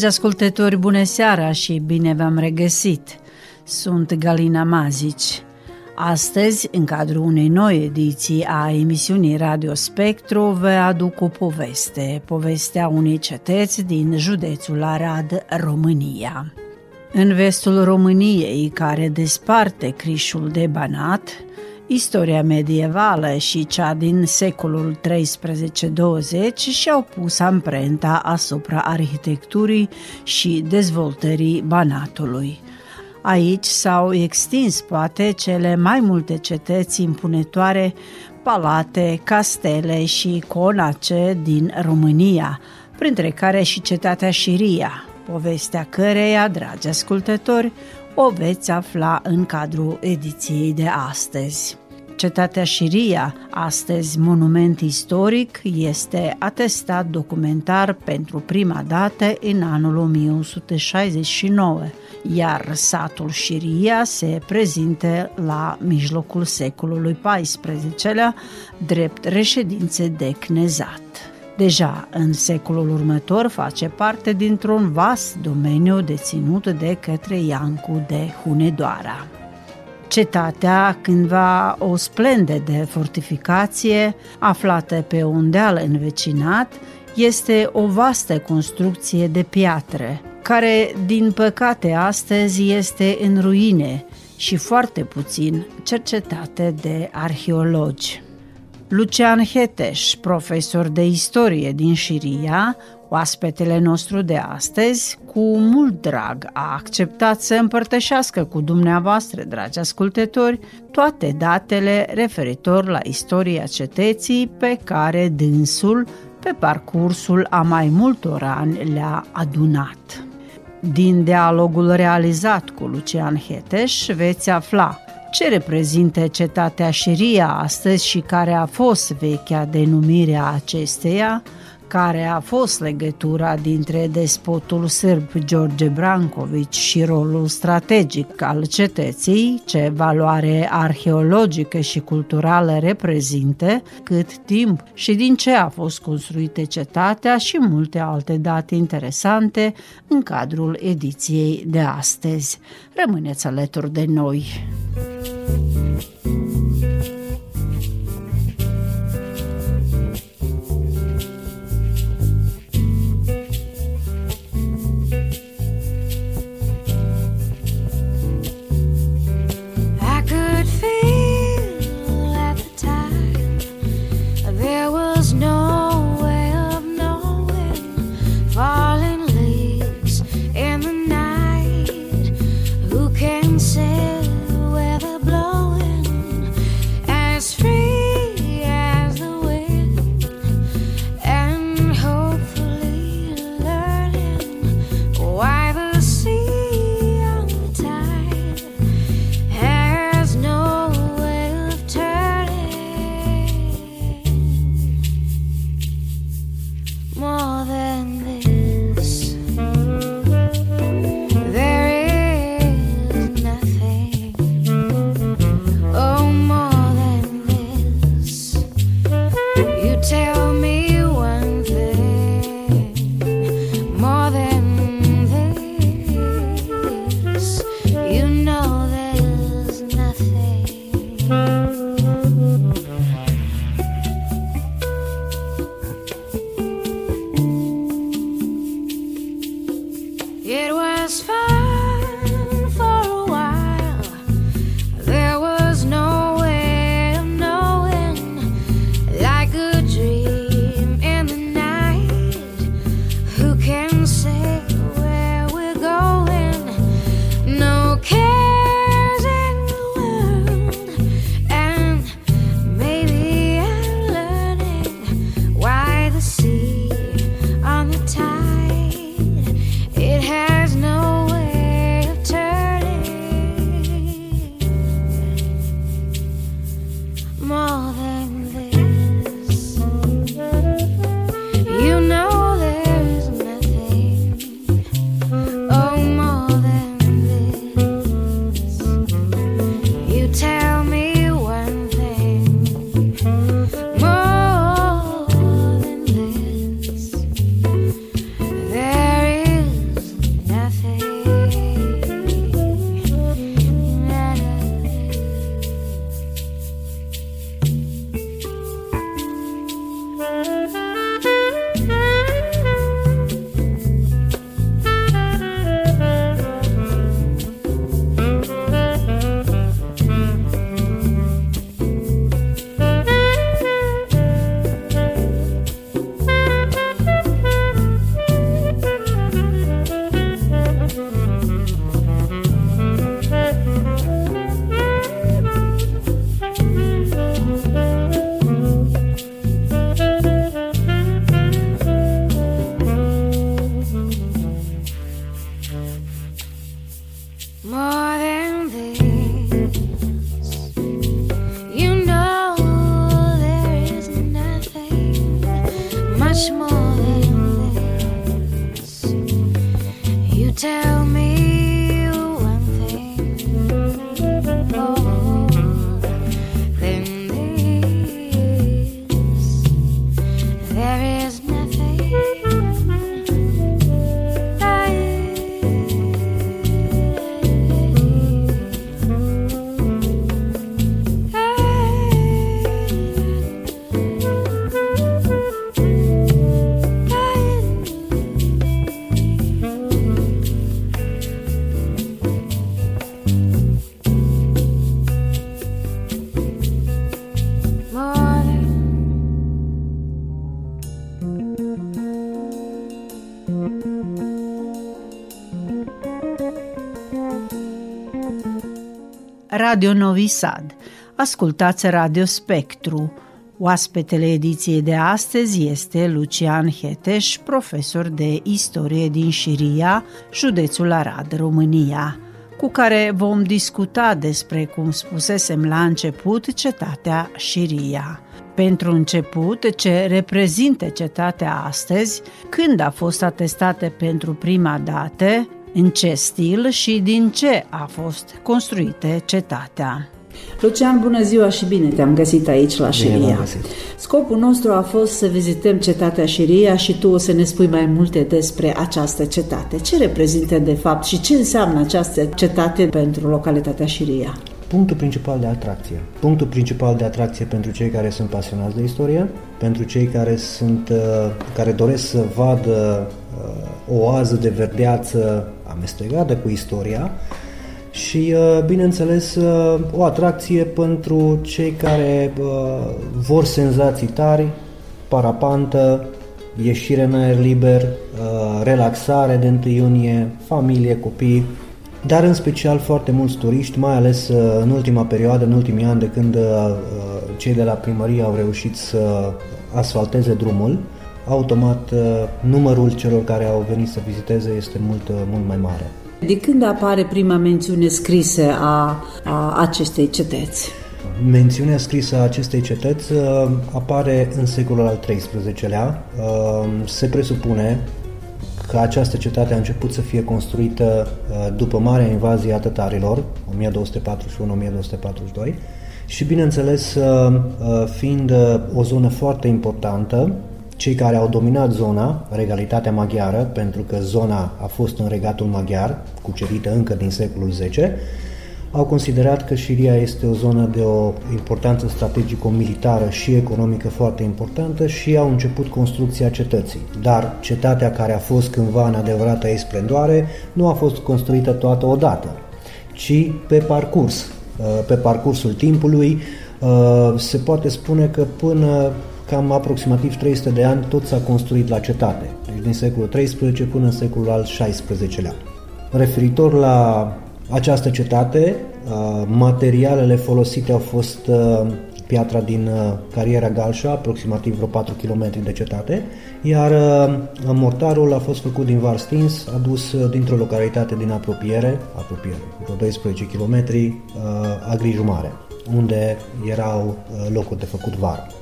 Dragi ascultători, bună seara și bine v-am regăsit! Sunt Galina Mazici. Astăzi, în cadrul unei noi ediții a emisiunii Radio Spectru, vă aduc o poveste, povestea unei cetăți din județul Arad, România. În vestul României, care desparte Crișul de Banat, Istoria medievală și cea din secolul 13-20 și-au pus amprenta asupra arhitecturii și dezvoltării Banatului. Aici s-au extins poate cele mai multe cetăți impunătoare, palate, castele și conace din România, printre care și cetatea Șiria, povestea căreia, dragi ascultători, o veți afla în cadrul ediției de astăzi. Cetatea Șiria, astăzi monument istoric, este atestat documentar pentru prima dată în anul 1169, iar satul Șiria se prezintă la mijlocul secolului XIV-lea, drept reședințe de cnezat. Deja în secolul următor face parte dintr-un vast domeniu deținut de către Iancu de Hunedoara. Cetatea, cândva o splendede fortificație, aflată pe un deal învecinat, este o vastă construcție de piatră, care, din păcate, astăzi este în ruine și foarte puțin cercetate de arheologi. Lucian Heteș, profesor de istorie din Șiria, Oaspetele nostru de astăzi, cu mult drag, a acceptat să împărtășească cu dumneavoastră, dragi ascultători, toate datele referitor la istoria cetății pe care dânsul, pe parcursul a mai multor ani, le-a adunat. Din dialogul realizat cu Lucian Heteș veți afla ce reprezintă cetatea Șiria astăzi și care a fost vechea denumire a acesteia, care a fost legătura dintre despotul sârb George Brankovic și rolul strategic al cetății, ce valoare arheologică și culturală reprezintă, cât timp și din ce a fost construită cetatea și multe alte date interesante în cadrul ediției de astăzi. Rămâneți alături de noi! say where Radio Novi Sad. Ascultați Radio Spectru. Oaspetele ediției de astăzi este Lucian Heteș, profesor de istorie din Șiria, județul Arad, România, cu care vom discuta despre, cum spusesem la început, cetatea Șiria. Pentru început, ce reprezintă cetatea astăzi, când a fost atestată pentru prima dată, în ce stil și din ce a fost construită cetatea. Lucian, bună ziua și bine te-am găsit aici la Bine v-am Șiria. găsit. Scopul nostru a fost să vizităm cetatea Șiria și tu o să ne spui mai multe despre această cetate. Ce reprezintă de fapt și ce înseamnă această cetate pentru localitatea Șiria? Punctul principal de atracție. Punctul principal de atracție pentru cei care sunt pasionați de istorie, pentru cei care sunt uh, care doresc să vadă uh, o oază de verdeață amestecată cu istoria și, uh, bineînțeles, uh, o atracție pentru cei care uh, vor senzații tari, parapantă, ieșire în aer liber, uh, relaxare de 1 iunie, familie, copii, dar în special foarte mulți turiști, mai ales uh, în ultima perioadă, în ultimii ani de când uh, uh, cei de la primărie au reușit să asfalteze drumul, automat uh, numărul celor care au venit să viziteze este mult, uh, mult mai mare. De când apare prima mențiune scrisă a, a acestei cetăți? Mențiunea scrisă a acestei cetăți uh, apare în secolul al XIII-lea. Uh, se presupune că această cetate a început să fie construită uh, după marea invazie a tătarilor, 1241-1242, și bineînțeles, uh, uh, fiind uh, o zonă foarte importantă, cei care au dominat zona, regalitatea maghiară, pentru că zona a fost în regatul maghiar, cucerită încă din secolul X, au considerat că Șiria este o zonă de o importanță strategico-militară și economică foarte importantă și au început construcția cetății. Dar cetatea care a fost cândva în adevărata ei splendoare nu a fost construită toată odată, ci pe parcurs. Uh, Pe parcursul timpului uh, se poate spune că până cam aproximativ 300 de ani tot s-a construit la cetate, deci din secolul XIII până în secolul al XVI-lea. Referitor la această cetate, uh, materialele folosite au fost uh, piatra din uh, cariera Galșa, aproximativ vreo 4 km de cetate, iar uh, mortarul a fost făcut din var stins, adus uh, dintr-o localitate din apropiere, apropiere, vreo 12 km, uh, Agriju Mare, unde erau uh, locuri de făcut var.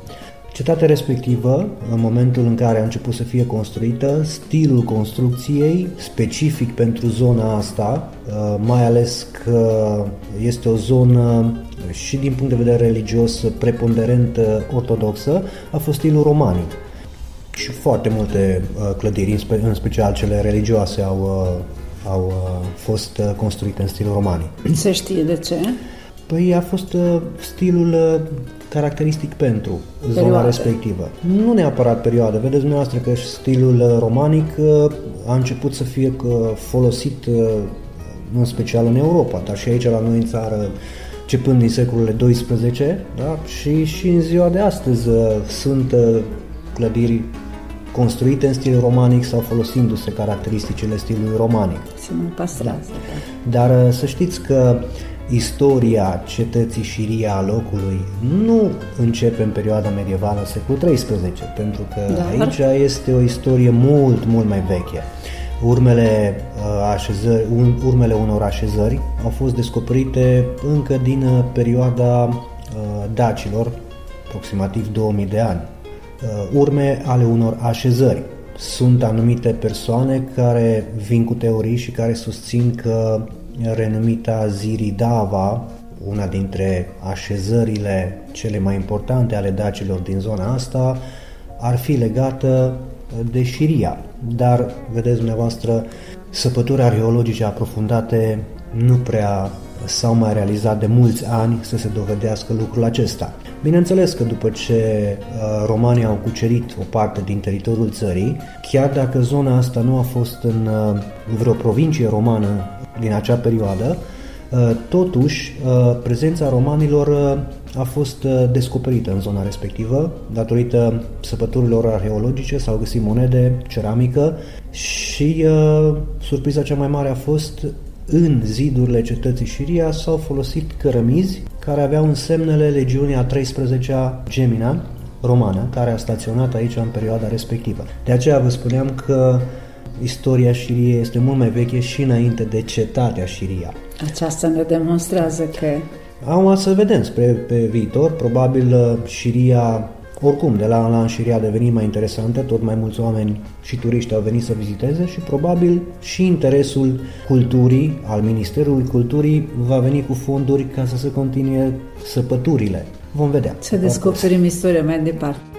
Cetatea respectivă, în momentul în care a început să fie construită, stilul construcției, specific pentru zona asta, uh, mai ales că este o zonă și din punct de vedere religios preponderent uh, ortodoxă, a fost stilul romanic. Și foarte multe uh, clădiri, în spe- în special cele religioase, au, uh, au uh, fost uh, construite în stil romanic. Se știe de ce? Păi a fost uh, stilul uh, caracteristic pentru zona Perioadă. respectivă. Nu neapărat perioadă. Vedeți dumneavoastră că stilul uh, romanic uh, a început să fie uh, folosit uh, în special în Europa, dar și aici la noi în țară începând din secolul XII da? și, și în ziua de astăzi uh, sunt uh, clădiri construite în stil romanic sau folosindu-se caracteristicile stilului romanic. Se mai păstrează. Da. Dar uh, să știți că istoria cetății Șiria a locului nu începe în perioada medievală secolul XIII, pentru că Dar? aici este o istorie mult, mult mai veche. Urmele, uh, așezări, un- urmele unor așezări au fost descoperite încă din uh, perioada uh, dacilor, aproximativ 2000 de ani. urme ale unor așezări. Sunt anumite persoane care vin cu teorii și care susțin că renumita Ziridava, una dintre așezările cele mai importante ale dacilor din zona asta, ar fi legată de Șiria. Dar, vedeți dumneavoastră, săpături arheologice aprofundate nu prea s-au mai realizat de mulți ani să se dovedească lucrul acesta. Bineînțeles că după ce uh, romanii au cucerit o parte din teritoriul țării, chiar dacă zona asta nu a fost în uh, vreo provincie romană din acea perioadă, uh, totuși prezența romanilor a fost descoperită în zona respectivă, datorită săpăturilor arheologice, s-au găsit monede, ceramică și surpriza cea mai mare a fost în zidurile cetății Șiria s-au folosit cărămizi care aveau însemnele legiunii a 13-a Gemina romană, care a staționat aici în perioada respectivă. De aceea vă spuneam că istoria Șiriei este mult mai veche și înainte de cetatea Șiria. Aceasta ne demonstrează că... Acum să vedem spre pe viitor, probabil Șiria oricum, de la an la an șiria a devenit mai interesantă, tot mai mulți oameni și turiști au venit să viziteze și probabil și interesul culturii, al Ministerului Culturii, va veni cu fonduri ca să se continue săpăturile. Vom vedea. Să descoperim istoria mai departe.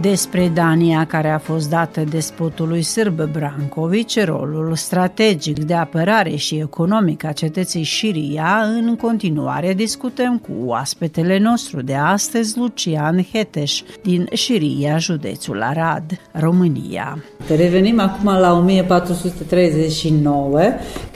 Despre Dania, care a fost dată despotului sârb Brankovic, rolul strategic de apărare și economic a cetății Șiria, în continuare discutăm cu oaspetele nostru de astăzi, Lucian Heteș, din Șiria, județul Arad, România. Revenim acum la 1439,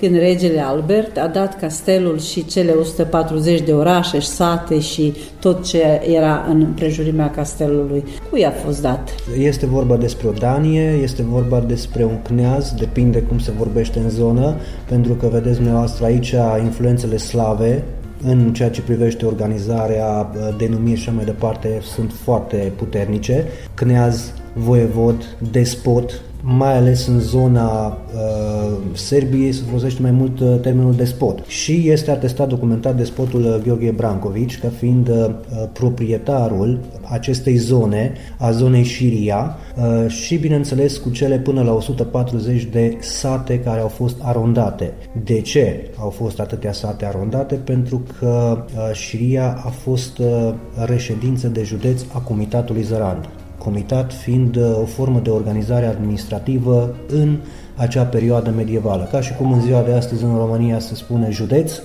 când regele Albert a dat castelul și cele 140 de orașe, sate și tot ce era în prejurimea castelului. Cui a fost fost dat? Este vorba despre o danie, este vorba despre un cneaz, depinde cum se vorbește în zonă, pentru că vedeți dumneavoastră aici influențele slave în ceea ce privește organizarea, denumiri și mai departe sunt foarte puternice. Cneaz, voievod, despot, mai ales în zona uh, Serbiei se folosește mai mult uh, termenul despot și este atestat documentat despotul uh, Gheorghe Brankovici ca fiind uh, proprietarul acestei zone, a zonei Șiria uh, și bineînțeles cu cele până la 140 de sate care au fost arondate. De ce au fost atâtea sate arondate? Pentru că uh, Șiria a fost uh, reședință de județ a Comitatului Zărand comitat fiind uh, o formă de organizare administrativă în acea perioadă medievală. Ca și cum în ziua de astăzi în România se spune județ, uh,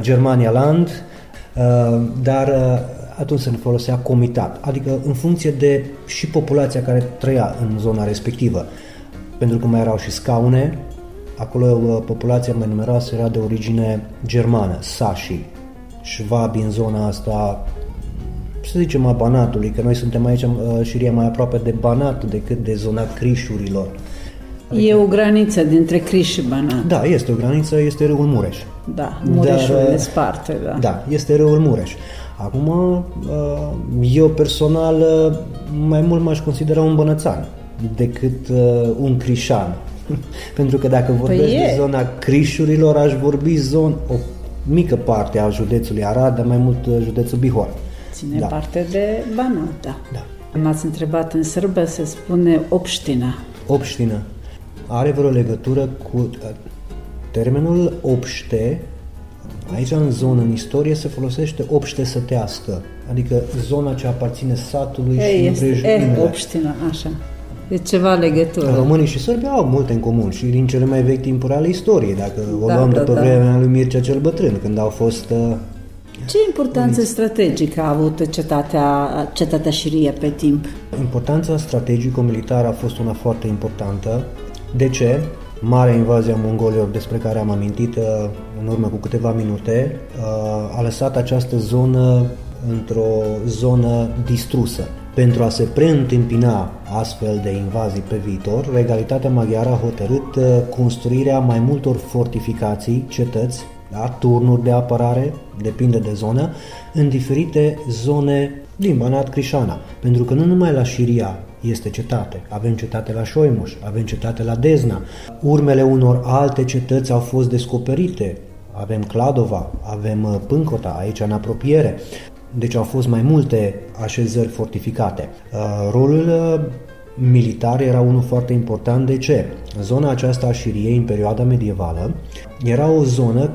Germania Land, uh, dar atunci se folosea comitat, adică în funcție de și populația care trăia în zona respectivă. Pentru că mai erau și scaune, acolo populația mai numeroasă era de origine germană, sașii, șvabi în zona asta să zicem, a Banatului, că noi suntem aici și mai aproape de Banat decât de zona Crișurilor. Adică... E o graniță dintre Criș și Banat. Da, este o graniță, este râul Mureș. Da, Mureșul Dar, sparte, da. Da, este râul Mureș. Acum, uh, eu personal uh, mai mult m-aș considera un bănățan decât uh, un crișan. Pentru că dacă vorbesc păi de zona Crișurilor, aș vorbi zon, o mică parte a județului Arad, dar mai mult județul Bihor ține da. parte de Banat, da. da. M-ați întrebat în sârbă, se spune obștina. Obștina. Are vreo legătură cu uh, termenul obște, aici în zonă, în istorie, se folosește obște sătească, adică zona ce aparține satului Ei, și împrejurimile. E, obștina, așa. E ceva legătură. Românii și sârbii au multe în comun și din cele mai vechi timpuri ale istoriei, dacă o da, luăm da, de pe da. vremea lui Mircea cel Bătrân, când au fost uh, ce importanță strategică a avut cetatea, cetatea Șirie pe timp? Importanța strategico-militară a fost una foarte importantă. De ce? Marea invazie a mongolilor despre care am amintit uh, în urmă cu câteva minute uh, a lăsat această zonă într-o zonă distrusă. Pentru a se preîntâmpina astfel de invazii pe viitor, regalitatea maghiară a hotărât uh, construirea mai multor fortificații, cetăți, da? turnuri de apărare, depinde de zonă, în diferite zone din Banat Crișana. Pentru că nu numai la Șiria este cetate. Avem cetate la Șoimuș, avem cetate la Dezna. Urmele unor alte cetăți au fost descoperite. Avem Cladova, avem uh, Pâncota, aici în apropiere. Deci au fost mai multe așezări fortificate. Uh, rolul uh, militar era unul foarte important. De ce? Zona aceasta a Șiriei în perioada medievală era o zonă,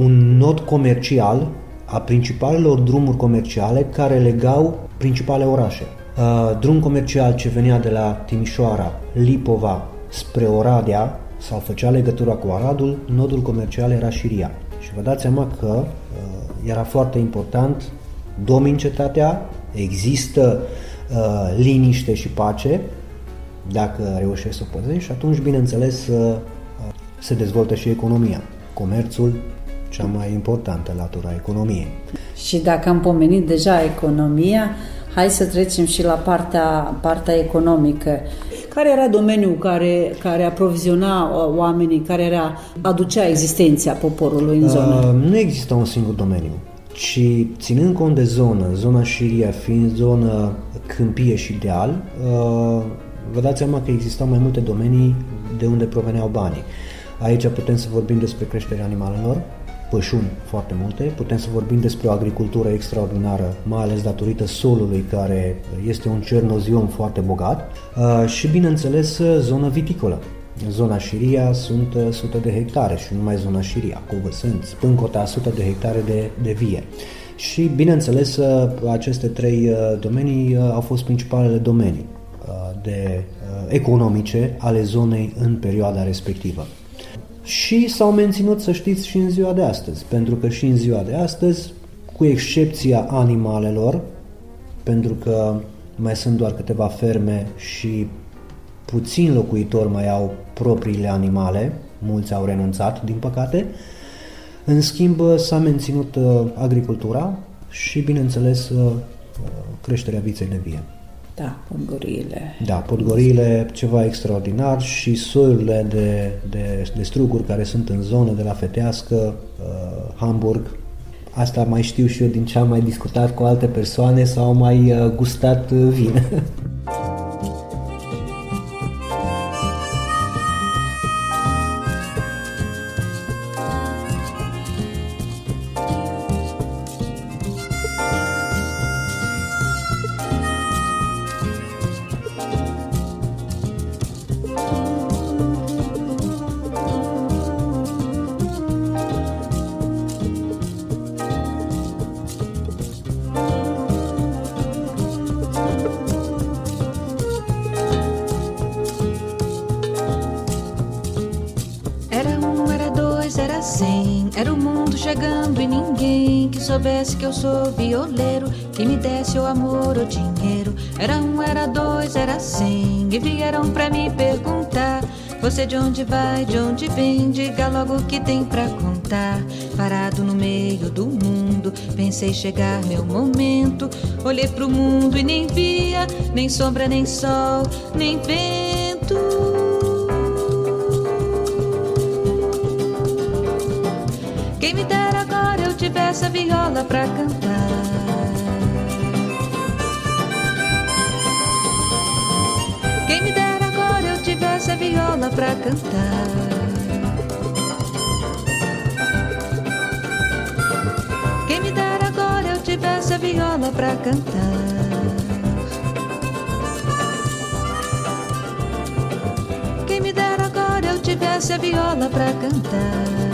un nod comercial a principalelor drumuri comerciale care legau principale orașe. Uh, drum comercial ce venea de la Timișoara, Lipova spre Oradea sau făcea legătura cu Aradul, nodul comercial era Șiria. Și vă dați seama că uh, era foarte important, domin cetatea, există uh, liniște și pace, dacă reușești să o păzești, și atunci, bineînțeles, uh, se dezvoltă și economia. Comerțul, cea mai importantă latura economiei. Și dacă am pomenit deja economia, hai să trecem și la partea, partea economică. Care era domeniul care, care aproviziona uh, oamenii, care era, aducea existența poporului în zonă? Uh, nu există un singur domeniu, ci ținând cont de zonă, zona Șiria fiind zonă câmpie și deal, uh, vă dați seama că existau mai multe domenii de unde proveneau banii. Aici putem să vorbim despre creșterea animalelor, pășuni foarte multe, putem să vorbim despre o agricultură extraordinară, mai ales datorită solului care este un cernozion foarte bogat uh, și bineînțeles zona viticolă. Zona Șiria sunt uh, sute de hectare și nu numai zona Șiria, Covăsânt, Spâncota, sute de hectare de, de vie. Și, bineînțeles, uh, aceste trei domenii au fost principalele domenii de economice ale zonei în perioada respectivă și s-au menținut, să știți, și în ziua de astăzi, pentru că și în ziua de astăzi, cu excepția animalelor, pentru că mai sunt doar câteva ferme și puțini locuitori mai au propriile animale, mulți au renunțat, din păcate. În schimb, s-a menținut uh, agricultura și, bineînțeles, uh, creșterea viței de vie. Da, podgoriile. Da, podgoriile, ceva extraordinar și soiurile de, de, de struguri care sunt în zonă de la Fetească, uh, Hamburg. Asta mai știu și eu din ce am mai discutat cu alte persoane sau mai uh, gustat uh, vin. de onde vai, de onde vem, diga logo o que tem pra contar. Parado no meio do mundo, pensei chegar meu momento. Olhei pro mundo e nem via, nem sombra, nem sol, nem vento. Pra cantar. Quem me dera agora eu tivesse a viola pra cantar.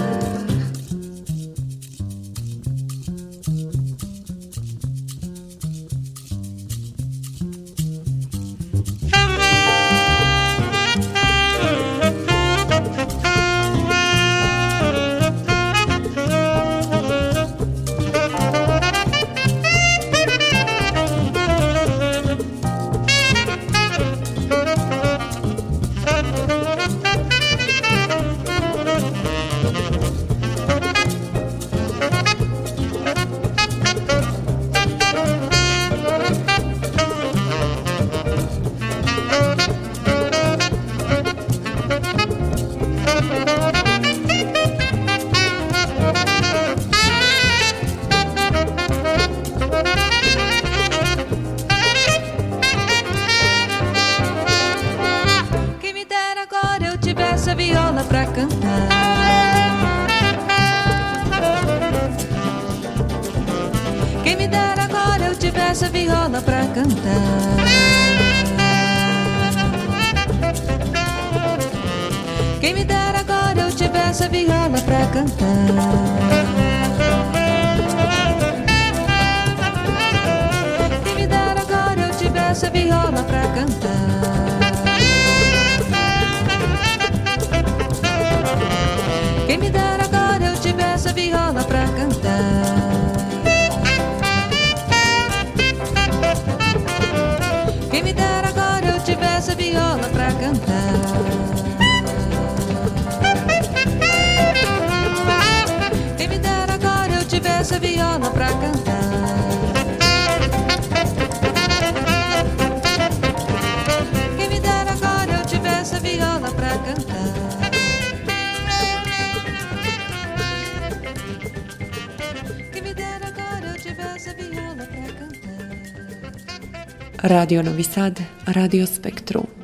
trouxe a viola pra cantar. Quem me dera agora eu tivesse a viola pra cantar. Radio Novi Sad, Radio Spektrum.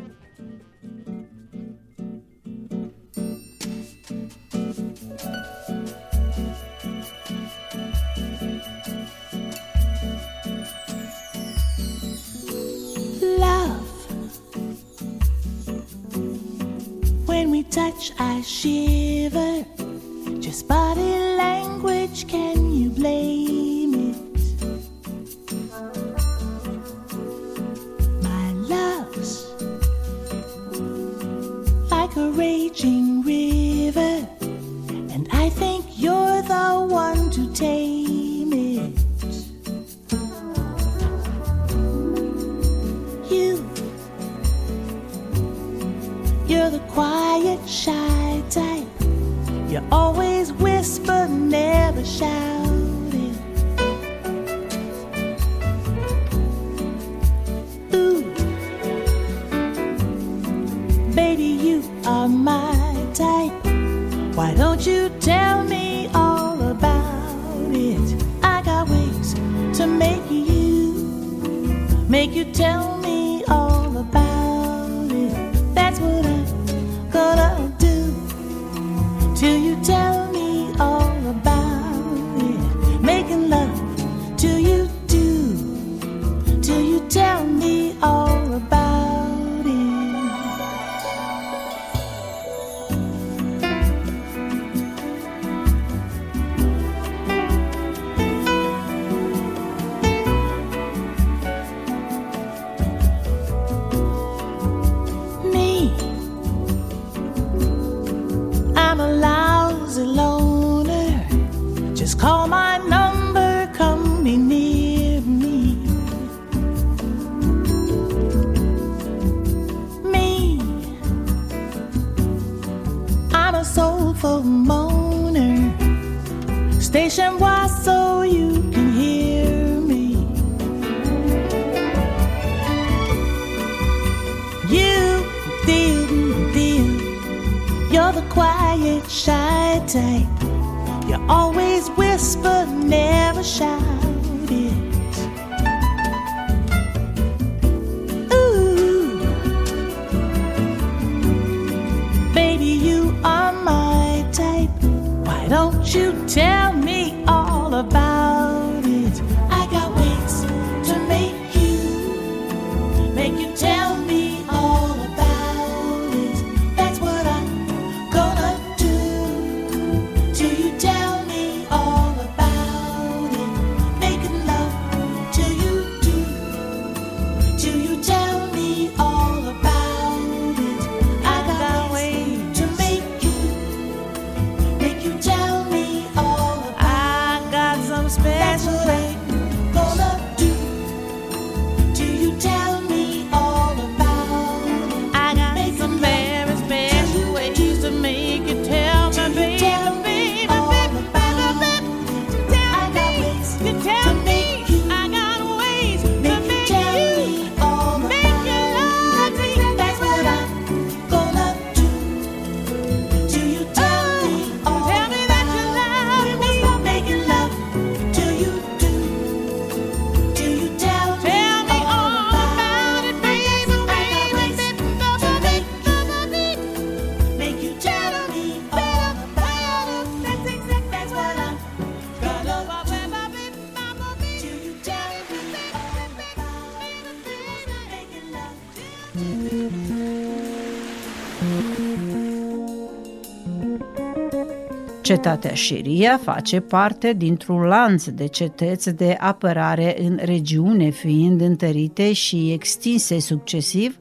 Cetatea Șiria face parte dintr-un lanț de cetăți de apărare în regiune, fiind întărite și extinse succesiv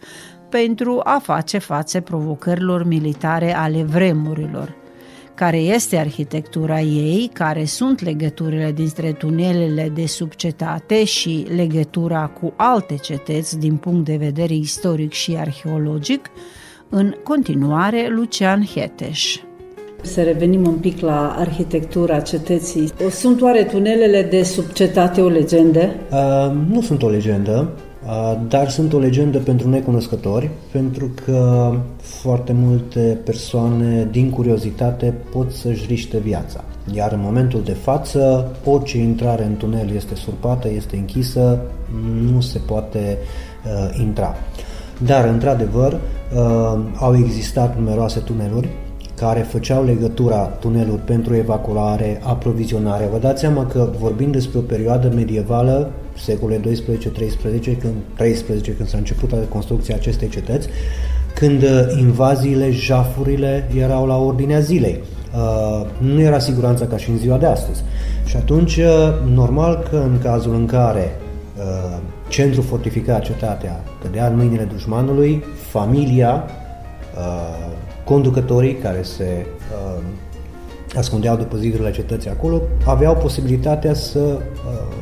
pentru a face față provocărilor militare ale vremurilor. Care este arhitectura ei, care sunt legăturile dintre tunelele de sub cetate și legătura cu alte cetăți din punct de vedere istoric și arheologic, în continuare Lucian Heteș. Să revenim un pic la arhitectura cetății. Sunt oare tunelele de sub cetate o legendă? Uh, nu sunt o legendă, uh, dar sunt o legendă pentru necunoscători, pentru că foarte multe persoane, din curiozitate, pot să-și riște viața. Iar în momentul de față, orice intrare în tunel este surpată, este închisă, nu se poate uh, intra. Dar, într-adevăr, uh, au existat numeroase tuneluri care făceau legătura tuneluri pentru evacuare, aprovizionare. Vă dați seama că vorbim despre o perioadă medievală, secolele 12-13, când, 13, când s-a început construcția acestei cetăți, când uh, invaziile, jafurile erau la ordinea zilei. Uh, nu era siguranța ca și în ziua de astăzi. Și atunci, uh, normal că în cazul în care uh, centrul fortificat, cetatea, cădea în mâinile dușmanului, familia uh, conducătorii care se uh, ascundeau după zidurile cetății acolo aveau posibilitatea să uh,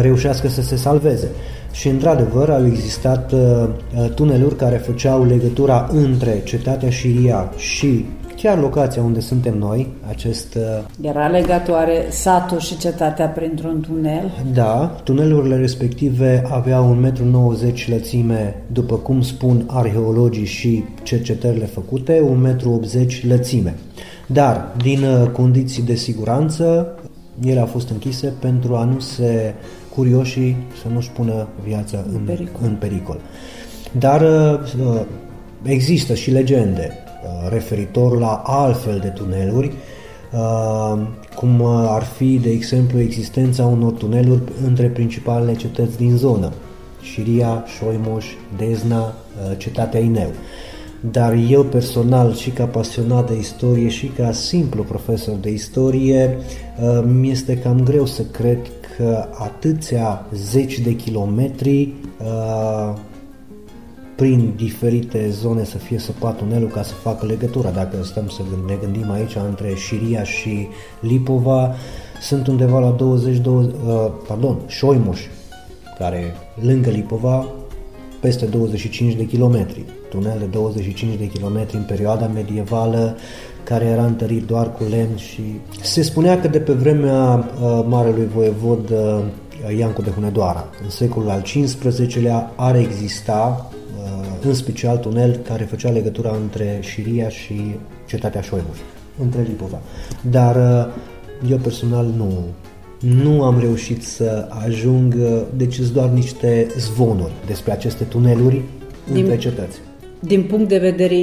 reușească să se salveze. Și într-adevăr au existat uh, tuneluri care făceau legătura între cetatea Șiria și chiar locația unde suntem noi, acest... Uh, Era legat oare satul și cetatea printr-un tunel? Da, tunelurile respective aveau 1,90 m lățime, după cum spun arheologii și cercetările făcute, 1,80 m lățime. Dar, din uh, condiții de siguranță, ele au fost închise pentru a nu se curioșii să nu-și pună viața în, pericol. în pericol. Dar uh, există și legende Uh, referitor la altfel de tuneluri, uh, cum ar fi, de exemplu, existența unor tuneluri între principalele cetăți din zonă, Șiria, Șoimoș, Dezna, uh, cetatea Ineu. Dar eu personal și ca pasionat de istorie și ca simplu profesor de istorie, mi este cam greu să cred că atâția zeci de kilometri prin diferite zone să fie săpat tunelul ca să facă legătura. Dacă stăm să ne gândim aici între Șiria și Lipova, sunt undeva la 20, 20 uh, pardon, Șoimuș, care lângă Lipova, peste 25 de kilometri. Tunel de 25 de kilometri în perioada medievală, care era întărit doar cu lemn și se spunea că de pe vremea uh, Marelui Voievod uh, Iancu de Hunedoara, în secolul al XV-lea, ar exista în special tunel care făcea legătura între Șiria și cetatea Șoimuș, între Lipova. Dar uh, eu personal nu, nu am reușit să ajung, uh, deci sunt doar niște zvonuri despre aceste tuneluri din, între cetăți. Din punct de vedere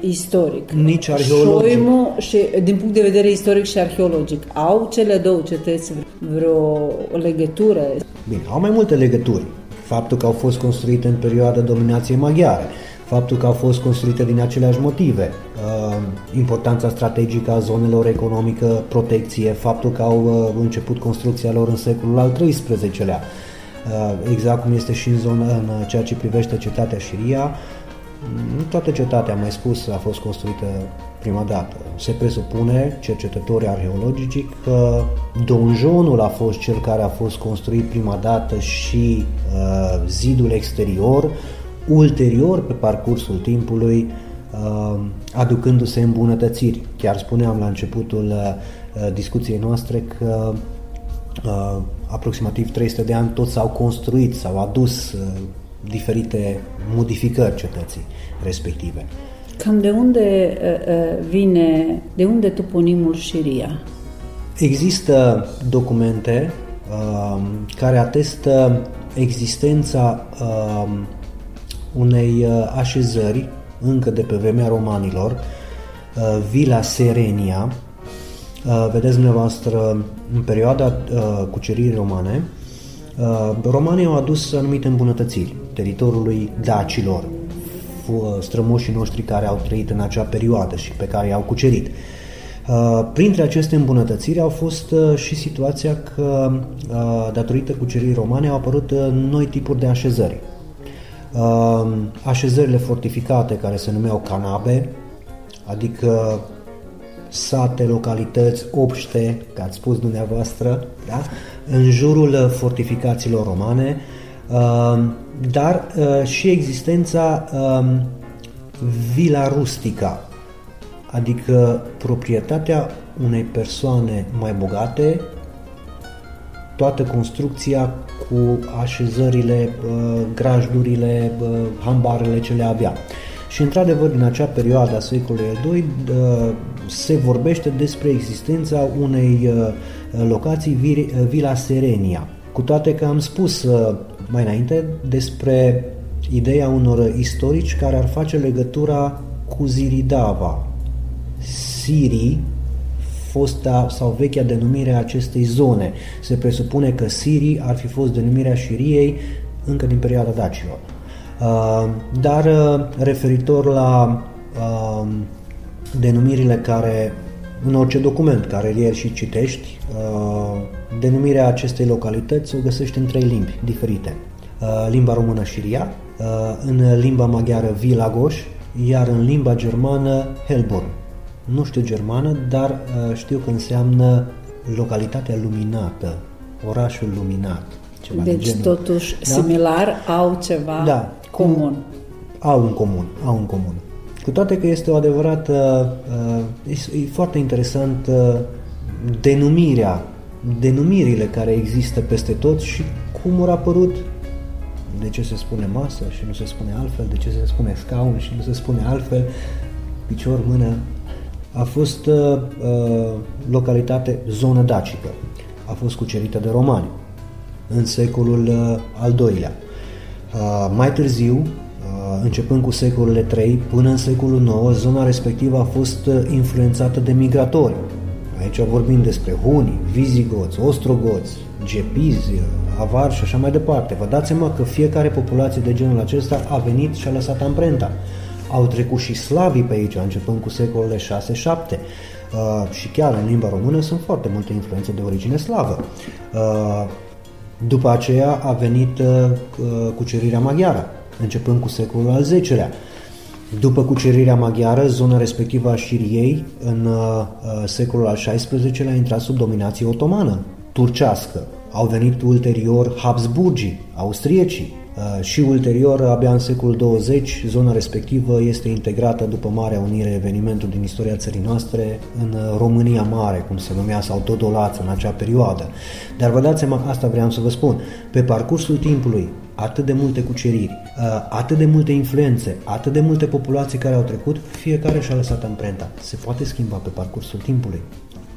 istoric. Nici arheologic. Șoimu și din punct de vedere istoric și arheologic. Au cele două cetăți vreo legătură? Bine, au mai multe legături faptul că au fost construite în perioada dominației maghiare, faptul că au fost construite din aceleași motive, uh, importanța strategică a zonelor economică, protecție, faptul că au uh, început construcția lor în secolul al XIII-lea, uh, exact cum este și în, zonă, în ceea ce privește cetatea Șiria, toată cetatea, am mai spus, a fost construită prima dată. Se presupune, cercetătorii arheologici, că donjonul a fost cel care a fost construit prima dată și uh, zidul exterior, ulterior, pe parcursul timpului, uh, aducându-se îmbunătățiri. Chiar spuneam la începutul uh, discuției noastre că uh, aproximativ 300 de ani toți s-au construit, s-au adus uh, diferite modificări cetății respective. Cam de unde uh, vine, de unde toponimul Șiria? Există documente uh, care atestă existența uh, unei uh, așezări încă de pe vremea romanilor, uh, Vila Serenia. Uh, vedeți dumneavoastră, în perioada uh, cuceririi romane, uh, romanii au adus anumite îmbunătățiri teritoriului dacilor, strămoșii noștri care au trăit în acea perioadă și pe care i-au cucerit. Uh, Printre aceste îmbunătățiri au fost uh, și situația că, uh, datorită cuceririi romane, au apărut uh, noi tipuri de așezări. Uh, Așezările fortificate, care se numeau canabe, adică sate, localități, obște, ca ați spus dumneavoastră, da? în jurul uh, fortificațiilor romane, uh, dar uh, și existența um, vila rustica, adică proprietatea unei persoane mai bogate, toată construcția cu așezările, uh, grajdurile, uh, hambarele ce le avea. Și într-adevăr, din acea perioadă a secolului al II uh, se vorbește despre existența unei uh, locații Vi- uh, Villa Serenia. Cu toate că am spus uh, mai înainte despre ideea unor istorici care ar face legătura cu Ziridava. Sirii, fosta sau vechea denumire a acestei zone. Se presupune că Sirii ar fi fost denumirea Șiriei încă din perioada dacilor. Uh, Dar uh, referitor la uh, denumirile care, în orice document care îl ieri și citești, uh, denumirea acestei localități o găsești în trei limbi diferite. Uh, Limba română Șiria, uh, în limba maghiară Vilagos, iar în limba germană Helborn. Nu știu germană, dar uh, știu că înseamnă localitatea luminată, orașul luminat. Ceva de Deci, genul. totuși, Da? similar, au ceva Da, cu- comun. Au în comun, au în comun. Cu toate că este o adevărată, uh, e, e foarte interesant uh, denumirea, denumirile care există peste tot și cum au apărut, de ce se spune masă și nu se spune altfel, de ce se spune scaun și nu se spune altfel, picior, mână. A fost uh, uh, localitate, zonă dacică. A fost cucerită de romani în secolul uh, al doilea. Uh, mai târziu, uh, începând cu secolele 3 până în secolul 9, zona respectivă a fost uh, influențată de migratori. Aici vorbim despre huni, vizigoți, ostrogoți, gepizi, uh, avari și așa mai departe. Vă dați seama că fiecare populație de genul acesta a venit și a lăsat amprenta. Au trecut și slavii pe aici, începând cu secolele 6-7. Uh, și chiar în limba română sunt foarte multe influențe de origine slavă. Uh, după aceea a venit uh, uh, cucerirea maghiară, începând cu secolul al X-lea. După cucerirea maghiară, zona respectivă a Șiriei, în uh, uh, secolul al XVI-lea, a intrat sub dominație otomană, turcească. Au venit ulterior Habsburgii, austriecii, Uh, și ulterior, abia în secolul 20, zona respectivă este integrată după Marea Unire, evenimentul din istoria țării noastre, în uh, România Mare, cum se numea, sau Dodolață în acea perioadă. Dar vă dați seama, asta vreau să vă spun, pe parcursul timpului, atât de multe cuceriri, uh, atât de multe influențe, atât de multe populații care au trecut, fiecare și-a lăsat amprenta. Se poate schimba pe parcursul timpului.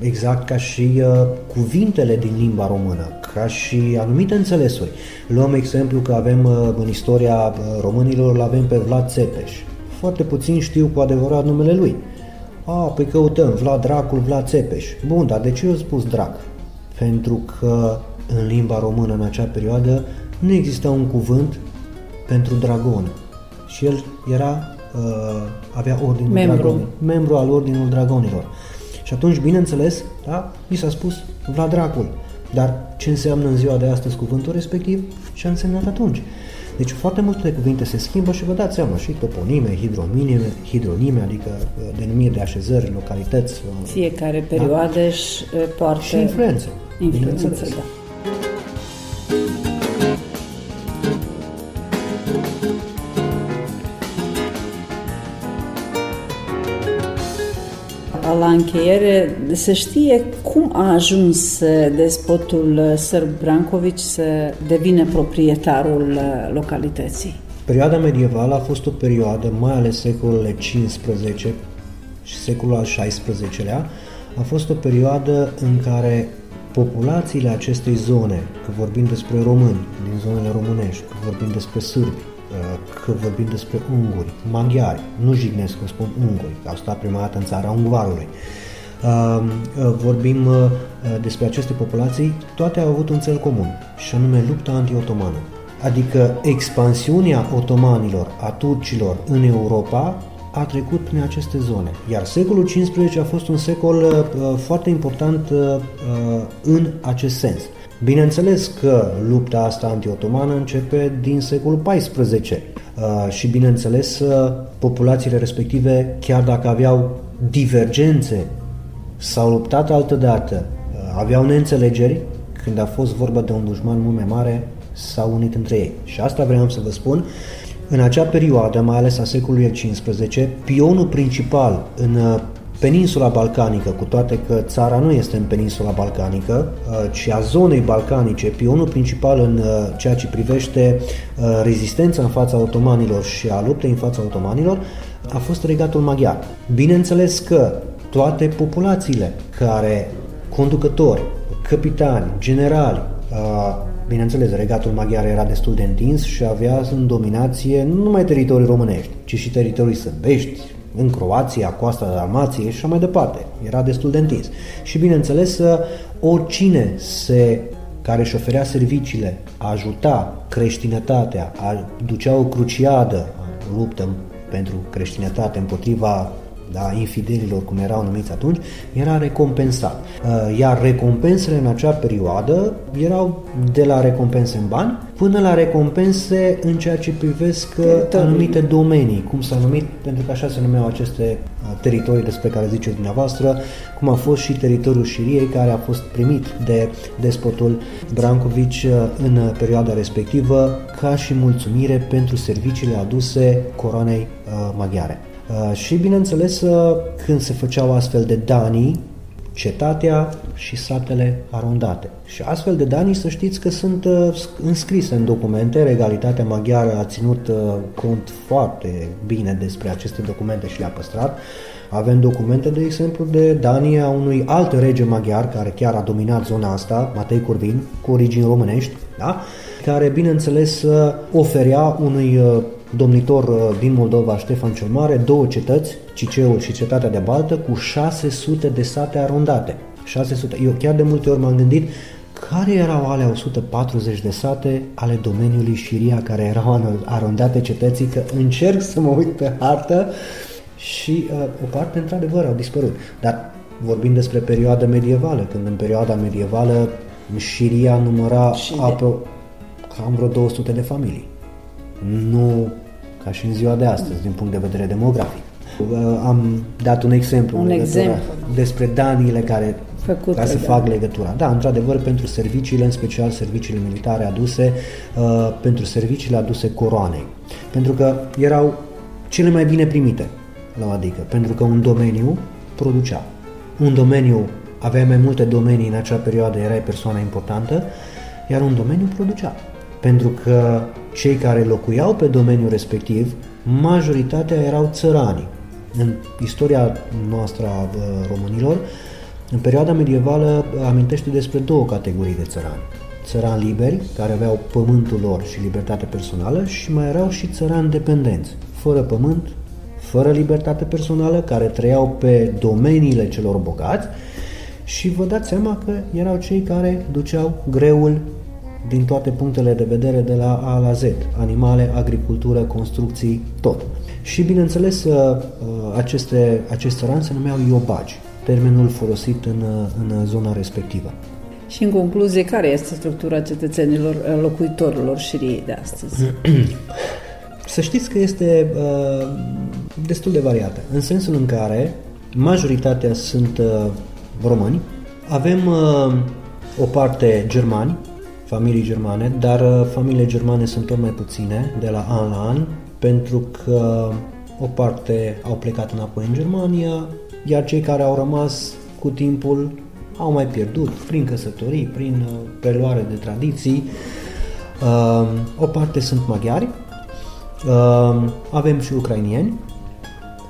Exact ca și uh, cuvintele din limba română, ca și anumite înțelesuri. Luăm exemplu că avem uh, în istoria uh, românilor, îl avem pe Vlad Țepeș. Foarte puțin știu cu adevărat numele lui. A, păi căutăm Vlad Dracul, Vlad Țepeș. Bun, dar de ce eu spus drac? Pentru că în limba română în acea perioadă nu exista un cuvânt pentru dragon. Și el era, uh, avea ordinul Membru. dragonilor. Membru al ordinul dragonilor. Și atunci, bineînțeles, da, mi s-a spus Vlad Dracul. Dar ce înseamnă în ziua de astăzi cuvântul respectiv și a însemnat atunci. Deci foarte multe cuvinte se schimbă și vă dați seama și toponime, hidronime, hidronime adică uh, denumiri de așezări, localități. uh, Fiecare perioadă își uh, poartă și influențe. influență, bineînțeles. da. Încheiere, se știe cum a ajuns uh, despotul uh, sârb Brancovici să devină proprietarul uh, localității. Perioada medievală a fost o perioadă, mai ales secolele 15 și secolul al XVI-lea, a fost o perioadă în care populațiile acestei zone, că vorbim despre români din zonele românești, că vorbim despre sârbi, că vorbim despre unguri, maghiari, nu jignesc că spun unguri, că au stat prima dată în țara ungvarului, Uh, uh, vorbim uh, despre aceste populații, toate au avut un cel comun, și anume lupta anti-otomană. Adică expansiunea otomanilor, a turcilor în Europa, a trecut prin aceste zone. Iar secolul XV a fost un secol uh, foarte important uh, uh, în acest sens. Bineînțeles că lupta asta antiotomană începe din secolul XIV uh, și bineînțeles uh, populațiile respective, chiar dacă aveau divergențe, s-au luptat altădată, uh, aveau neînțelegeri, când a fost vorba de un dușman mult mai mare, s-au unit între ei. Și asta vreau să vă spun. În acea perioadă, mai ales a secolului XV, pionul principal în uh, peninsula balcanică, cu toate că țara nu este în peninsula balcanică, uh, ci a zonei balcanice, pionul principal în uh, ceea ce privește rezistența în fața otomanilor și a luptei în fața otomanilor, a fost regatul maghiar. Bineînțeles că toate populațiile care conducători, capitani, generali, Bineînțeles, regatul maghiar era destul de întins și avea în dominație nu numai teritorii românești, ci și teritorii sârbești, în Croația, coasta Dalmației și așa mai departe. Era destul de întins. Și bineînțeles, oricine se care își oferea serviciile, ajuta creștinătatea, ducea o cruciadă, luptă pentru creștinătate împotriva da, infidelilor, cum erau numiți atunci, era recompensat. Uh, iar recompensele în acea perioadă erau de la recompense în bani până la recompense în ceea ce privesc uh, anumite domenii, cum s-a numit, pentru că așa se numeau aceste uh, teritorii despre care ziceți dumneavoastră, cum a fost și teritoriul Șiriei, care a fost primit de despotul Brancovici în perioada respectivă, ca și mulțumire pentru serviciile aduse coroanei maghiare. Uh, și, bineînțeles, uh, când se făceau astfel de danii, cetatea și satele arondate. Și astfel de danii, să știți că sunt uh, înscrise în documente. Regalitatea maghiară a ținut cont foarte bine despre aceste documente și le-a păstrat. Avem documente, de exemplu, de danii a unui alt rege maghiar, care chiar a dominat zona asta, Matei Curvin, cu origini românești, da? care, bineînțeles, oferea unui domnitor uh, din Moldova, Ștefan cel Mare, două cetăți, Ciceul și cetatea de Baltă, cu 600 de sate arondate. 600. Eu chiar de multe ori m-am gândit care erau alea 140 de sate ale domeniului Șiria care erau arondate cetății, că încerc să mă uit pe hartă și uh, o parte, într-adevăr, au dispărut. Dar vorbim despre perioada medievală, când în perioada medievală Șiria număra apro- cam vreo 200 de familii. Nu ca și în ziua de astăzi, din punct de vedere demografic. Am dat un exemplu, un exemplu. despre daniile care Făcute, ca să da. fac legătura. Da, într-adevăr, pentru serviciile, în special serviciile militare aduse, uh, pentru serviciile aduse coroanei. Pentru că erau cele mai bine primite la adică, pentru că un domeniu producea. Un domeniu, avea mai multe domenii în acea perioadă, erai persoana importantă, iar un domeniu producea. Pentru că cei care locuiau pe domeniul respectiv, majoritatea erau țărani. În istoria noastră a românilor, în perioada medievală amintește despre două categorii de țărani. Țărani liberi, care aveau pământul lor și libertate personală și mai erau și țărani dependenți, fără pământ, fără libertate personală, care trăiau pe domeniile celor bogați și vă dați seama că erau cei care duceau greul din toate punctele de vedere de la A la Z, animale, agricultură, construcții, tot. Și bineînțeles, uh, aceste, aceste țărani se numeau iobagi, termenul folosit în, în zona respectivă. Și în concluzie, care este structura cetățenilor, uh, locuitorilor Șiriei de astăzi? Să știți că este uh, destul de variată, în sensul în care majoritatea sunt uh, români, avem uh, o parte germani, familii germane, dar uh, familiile germane sunt tot mai puține de la an la an, pentru că o parte au plecat înapoi în Germania, iar cei care au rămas cu timpul au mai pierdut prin căsătorii, prin uh, preluare de tradiții. Uh, o parte sunt maghiari, avem și ucrainieni,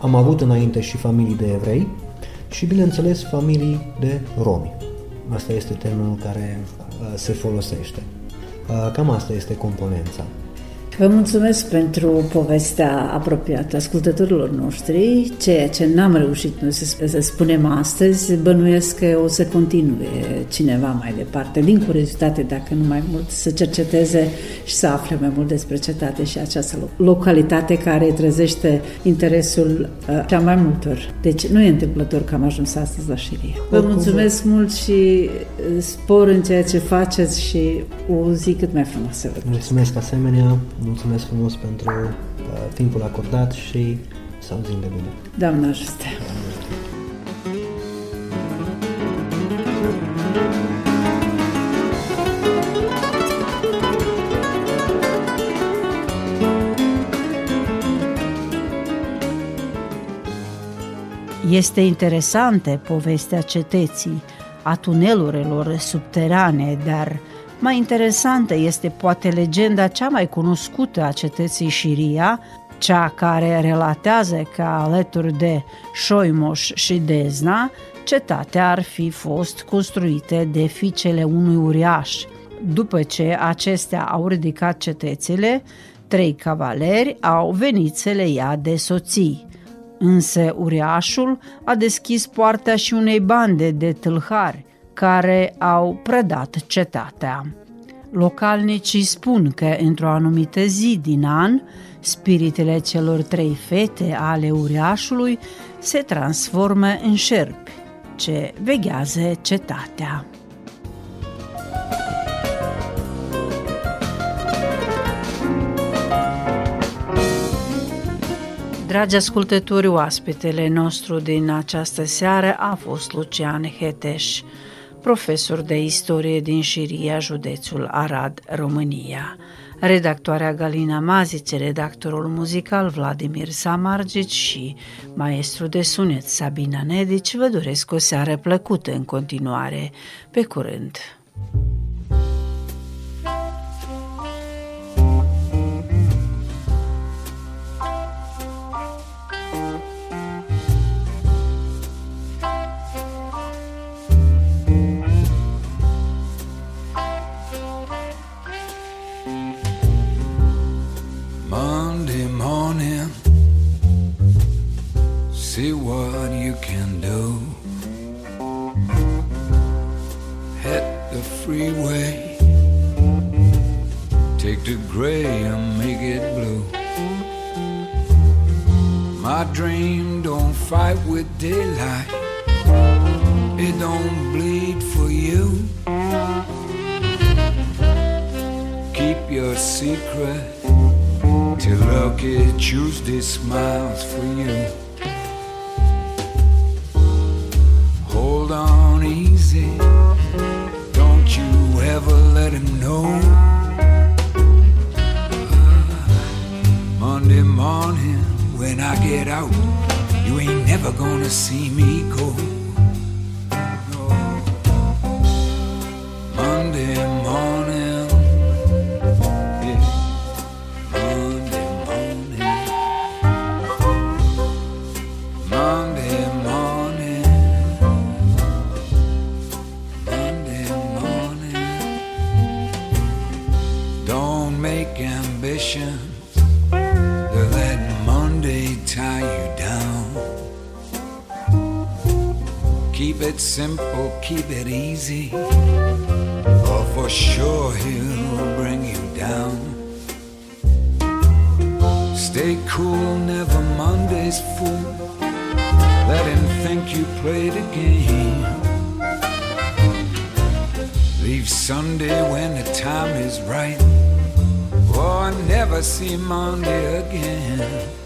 am avut înainte și familii de evrei și, bineînțeles, familii de romi. Asta este termenul care Uh, se folosește. Uh, cam asta este componența. Vă mulțumesc pentru povestea apropiată ascultătorilor noștri. Ceea ce n-am reușit noi să, să spunem astăzi, bănuiesc că o să continue cineva mai departe, din curiozitate, dacă nu mai mult, să cerceteze și să afle mai mult despre cetate și această localitate care trezește interesul uh, cea mai multor. Deci nu e întâmplător că am ajuns astăzi la Șiria. Vă mulțumesc mult și uh, spor în ceea ce faceți și o zi cât mai frumoasă. Mulțumesc asemenea, mulțumesc frumos pentru uh, timpul acordat și să auzim de bine. Doamne ajută! Este interesantă povestea cetății, a tunelurilor subterane, dar mai interesantă este poate legenda cea mai cunoscută a cetății Șiria, cea care relatează că alături de Șoimoș și Dezna, cetatea ar fi fost construită de fiicele unui uriaș. După ce acestea au ridicat cetățile, trei cavaleri au venit să le ia de soții. Însă uriașul a deschis poarta și unei bande de tâlhari care au predat cetatea. Localnicii spun că într-o anumită zi din an, spiritele celor trei fete ale uriașului se transformă în șerpi ce veghează cetatea. Dragi ascultători, oaspetele nostru din această seară a fost Lucian Heteș, profesor de istorie din Șiria, județul Arad, România. Redactoarea Galina Mazice, redactorul muzical Vladimir Samargic și maestru de sunet Sabina Nedici vă doresc o seară plăcută în continuare. Pe curând! See what you can do. Hit the freeway, take the gray and make it blue. My dream don't fight with daylight, it don't bleed for you. Keep your secret till lucky Tuesday smiles for you. Hold on easy, don't you ever let him know. Uh, Monday morning when I get out, you ain't never gonna see me go. No. Monday keep it easy, or for sure he'll bring you down. Stay cool, never Monday's fool. Let him think you played a game. Leave Sunday when the time is right. Oh, or never see Monday again.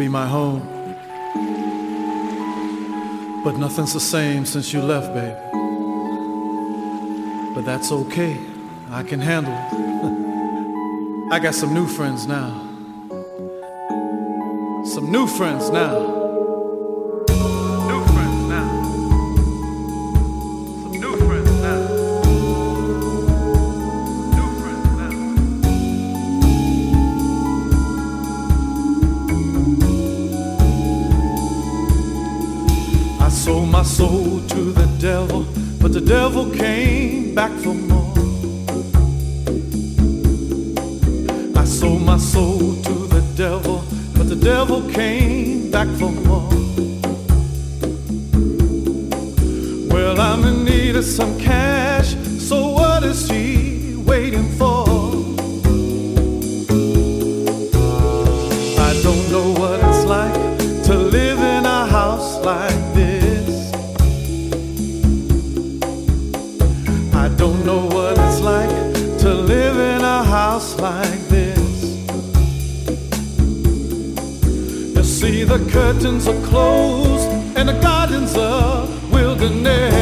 be my home. But nothing's the same since you left, babe. But that's okay. I can handle it. I got some new friends now. Some new friends now. okay. curtains are closed and the gardens are wilderness.